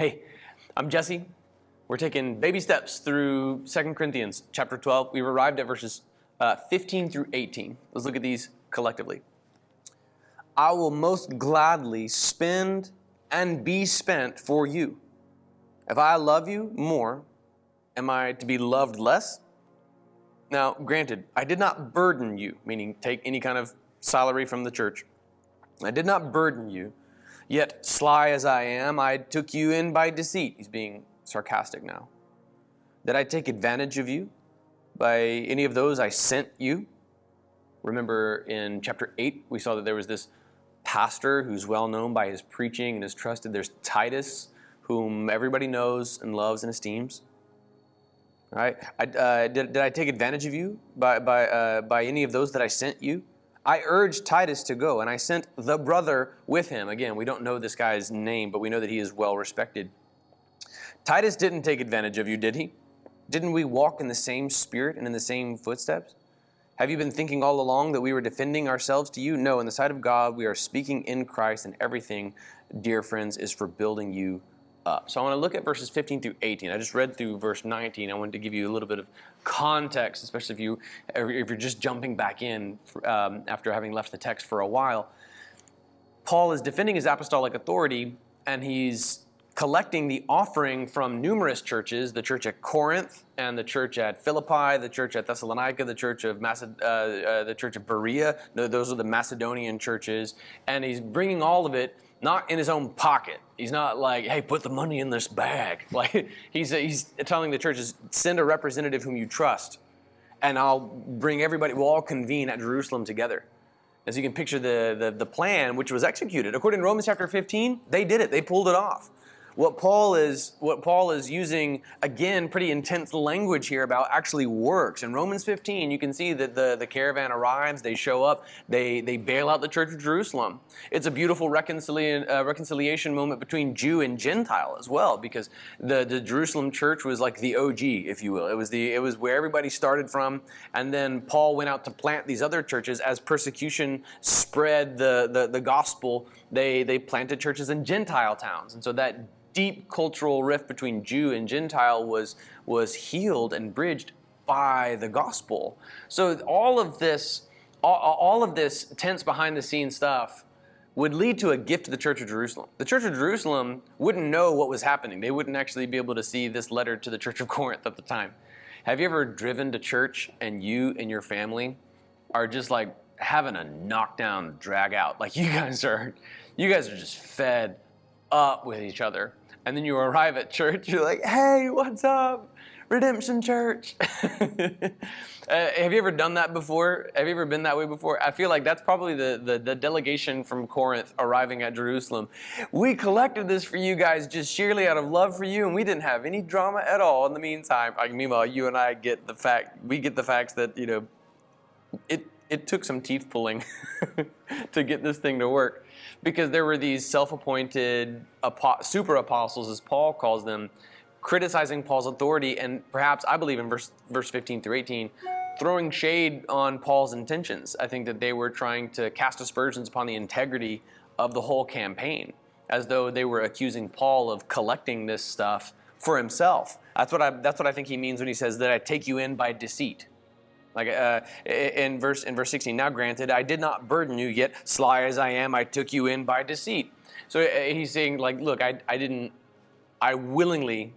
Hey, I'm Jesse. We're taking baby steps through 2 Corinthians chapter 12. We've arrived at verses uh, 15 through 18. Let's look at these collectively. I will most gladly spend and be spent for you. If I love you more, am I to be loved less? Now, granted, I did not burden you, meaning take any kind of salary from the church. I did not burden you Yet, sly as I am, I took you in by deceit. He's being sarcastic now. Did I take advantage of you by any of those I sent you? Remember in chapter 8, we saw that there was this pastor who's well known by his preaching and is trusted. There's Titus, whom everybody knows and loves and esteems. Right? I, uh, did, did I take advantage of you by, by, uh, by any of those that I sent you? I urged Titus to go, and I sent the brother with him. Again, we don't know this guy's name, but we know that he is well respected. Titus didn't take advantage of you, did he? Didn't we walk in the same spirit and in the same footsteps? Have you been thinking all along that we were defending ourselves to you? No, in the sight of God, we are speaking in Christ, and everything, dear friends, is for building you up. So I want to look at verses 15 through 18. I just read through verse 19. I wanted to give you a little bit of context, especially if you if you're just jumping back in um, after having left the text for a while. Paul is defending his apostolic authority, and he's collecting the offering from numerous churches the church at Corinth and the church at Philippi, the church at Thessalonica, the church of Maced- uh, uh, the church of Berea. Those are the Macedonian churches, and he's bringing all of it not in his own pocket. He's not like, hey, put the money in this bag. Like he's he's telling the churches, send a representative whom you trust, and I'll bring everybody. We'll all convene at Jerusalem together. As you can picture the, the, the plan, which was executed. According to Romans chapter 15, they did it. They pulled it off. What Paul is what Paul is using again pretty intense language here about actually works. In Romans 15, you can see that the, the caravan arrives, they show up, they they bail out the church of Jerusalem. It's a beautiful reconciliation uh, reconciliation moment between Jew and Gentile as well, because the, the Jerusalem church was like the OG, if you will. It was the it was where everybody started from, and then Paul went out to plant these other churches as persecution spread the, the, the gospel. They they planted churches in Gentile towns, and so that deep cultural rift between Jew and Gentile was, was healed and bridged by the gospel. So all of this, all, all of this tense behind the scenes stuff would lead to a gift to the Church of Jerusalem. The Church of Jerusalem wouldn't know what was happening. They wouldn't actually be able to see this letter to the Church of Corinth at the time. Have you ever driven to church and you and your family are just like having a knockdown drag out? Like you guys are, you guys are just fed up with each other and then you arrive at church, you're like, hey, what's up? Redemption Church. uh, have you ever done that before? Have you ever been that way before? I feel like that's probably the, the, the, delegation from Corinth arriving at Jerusalem. We collected this for you guys just sheerly out of love for you, and we didn't have any drama at all in the meantime. Meanwhile, you and I get the fact, we get the facts that, you know, it, it took some teeth pulling to get this thing to work because there were these self-appointed super apostles, as Paul calls them, criticizing Paul's authority, and perhaps I believe in verse verse 15 through 18, throwing shade on Paul's intentions. I think that they were trying to cast aspersions upon the integrity of the whole campaign, as though they were accusing Paul of collecting this stuff for himself. That's what I that's what I think he means when he says that I take you in by deceit. Like uh, in verse in verse 16, now granted, I did not burden you, yet sly as I am, I took you in by deceit. So uh, he's saying, like, look, I, I didn't, I willingly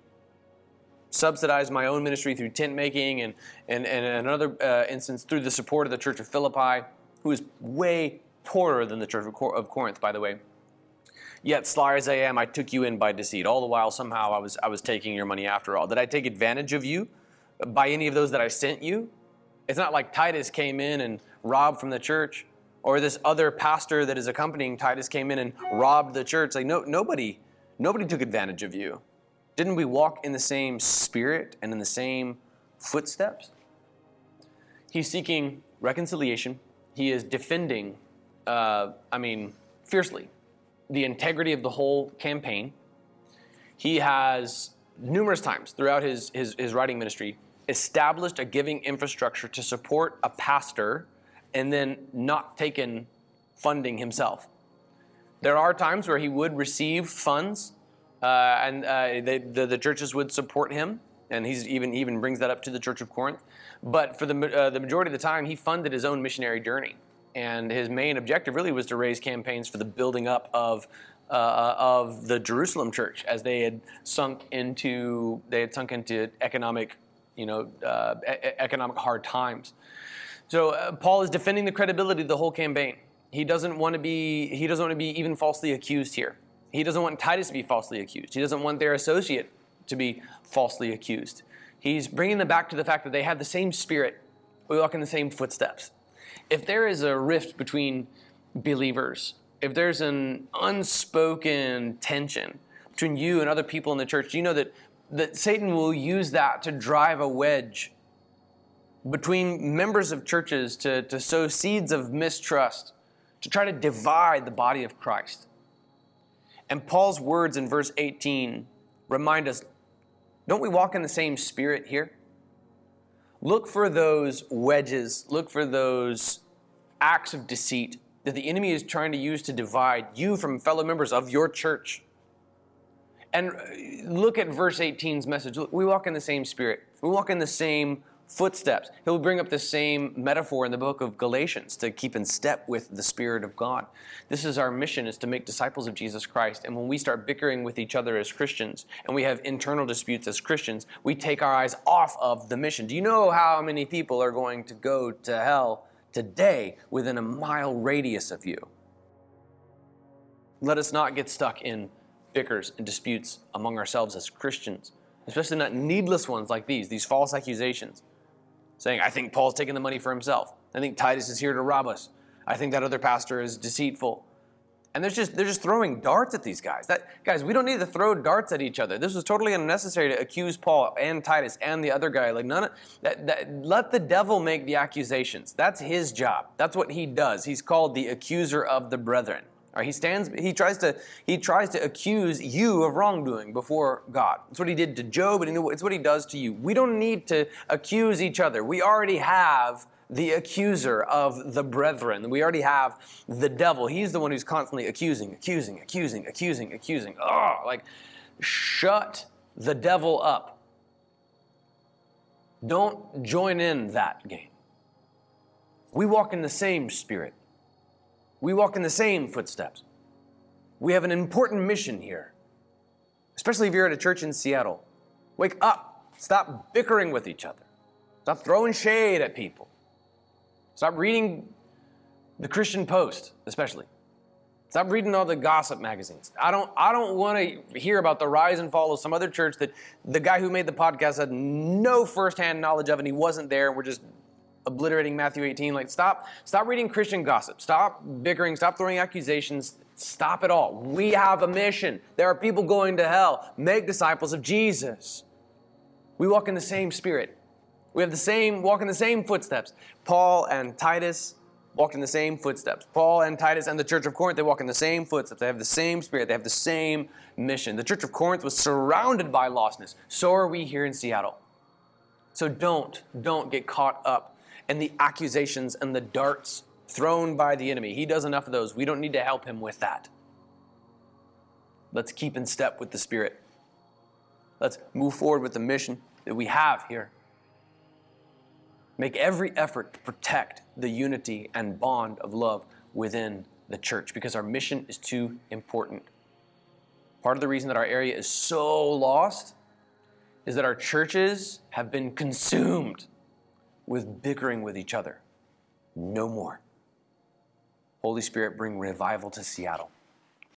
subsidized my own ministry through tent making, and and, and another uh, instance through the support of the church of Philippi, who is way poorer than the church of Corinth, by the way. Yet, sly as I am, I took you in by deceit. All the while, somehow, I was I was taking your money after all. Did I take advantage of you by any of those that I sent you? It's not like Titus came in and robbed from the church, or this other pastor that is accompanying Titus came in and robbed the church. Like no, nobody, nobody took advantage of you. Didn't we walk in the same spirit and in the same footsteps? He's seeking reconciliation. He is defending, uh, I mean, fiercely, the integrity of the whole campaign. He has numerous times throughout his, his, his writing ministry established a giving infrastructure to support a pastor and then not taken funding himself. There are times where he would receive funds uh, and uh, they, the, the churches would support him, and he's even even brings that up to the Church of Corinth. But for the uh, the majority of the time, he funded his own missionary journey, and his main objective really was to raise campaigns for the building up of. Uh, of the Jerusalem church, as they had sunk into they had sunk into economic, you know, uh, e- economic hard times. So uh, Paul is defending the credibility of the whole campaign. He doesn't want to be he doesn't want to be even falsely accused here. He doesn't want Titus to be falsely accused. He doesn't want their associate to be falsely accused. He's bringing them back to the fact that they have the same spirit. We walk in the same footsteps. If there is a rift between believers, if there's an unspoken tension between you and other people in the church, do you know that, that Satan will use that to drive a wedge between members of churches to, to sow seeds of mistrust, to try to divide the body of Christ. And Paul's words in verse 18 remind us don't we walk in the same spirit here? Look for those wedges, look for those acts of deceit that the enemy is trying to use to divide you from fellow members of your church. And uh, look at verse 18's message. We walk in the same spirit, we walk in the same footsteps. He'll bring up the same metaphor in the book of Galatians to keep in step with the Spirit of God. This is our mission is to make disciples of Jesus Christ. And when we start bickering with each other as Christians and we have internal disputes as Christians, we take our eyes off of the mission. Do you know how many people are going to go to hell today within a mile radius of you? Let us not get stuck in bickers and disputes among ourselves as Christians, especially not needless ones like these, these false accusations saying, I think Paul's taking the money for himself. I think Titus is here to rob us. I think that other pastor is deceitful. And they're just they're just throwing darts at these guys. That guys, we don't need to throw darts at each other. This was totally unnecessary to accuse Paul and Titus and the other guy. Like none of that, that let the devil make the accusations. That's his job. That's what he does. He's called the accuser of the brethren. Right, he stands. He tries to. He tries to accuse you of wrongdoing before God. That's what he did to Job, and it's what he does to you. We don't need to accuse each other. We already have the accuser of the brethren. We already have the devil. He's the one who's constantly accusing, accusing, accusing, accusing, accusing. Oh, like shut the devil up. Don't join in that game. We walk in the same spirit. We walk in the same footsteps. We have an important mission here, especially if you're at a church in Seattle. Wake up. Stop bickering with each other. Stop throwing shade at people. Stop reading the Christian Post, especially. Stop reading all the gossip magazines. I don't I don't want to hear about the rise and fall of some other church that the guy who made the podcast had no firsthand knowledge of and he wasn't there and we're just obliterating Matthew 18. Like, stop, stop reading Christian gossip. Stop bickering. Stop throwing accusations. Stop it all. We have a mission. There are people going to hell. Make disciples of Jesus. We walk in the same spirit. We have the same, walk in the same footsteps. Paul and Titus walked in the same footsteps. Paul and Titus and the church of Corinth, they walk in the same footsteps. They have the same spirit. They have the same mission. The church of Corinth was surrounded by lostness. So are we here in Seattle. So don't, don't get caught up and the accusations and the darts thrown by the enemy. He does enough of those. We don't need to help him with that. Let's keep in step with the Spirit. Let's move forward with the mission that we have here. Make every effort to protect the unity and bond of love within the church because our mission is too important. Part of the reason that our area is so lost is that our churches have been consumed with bickering with each other. No more. Holy Spirit, bring revival to Seattle.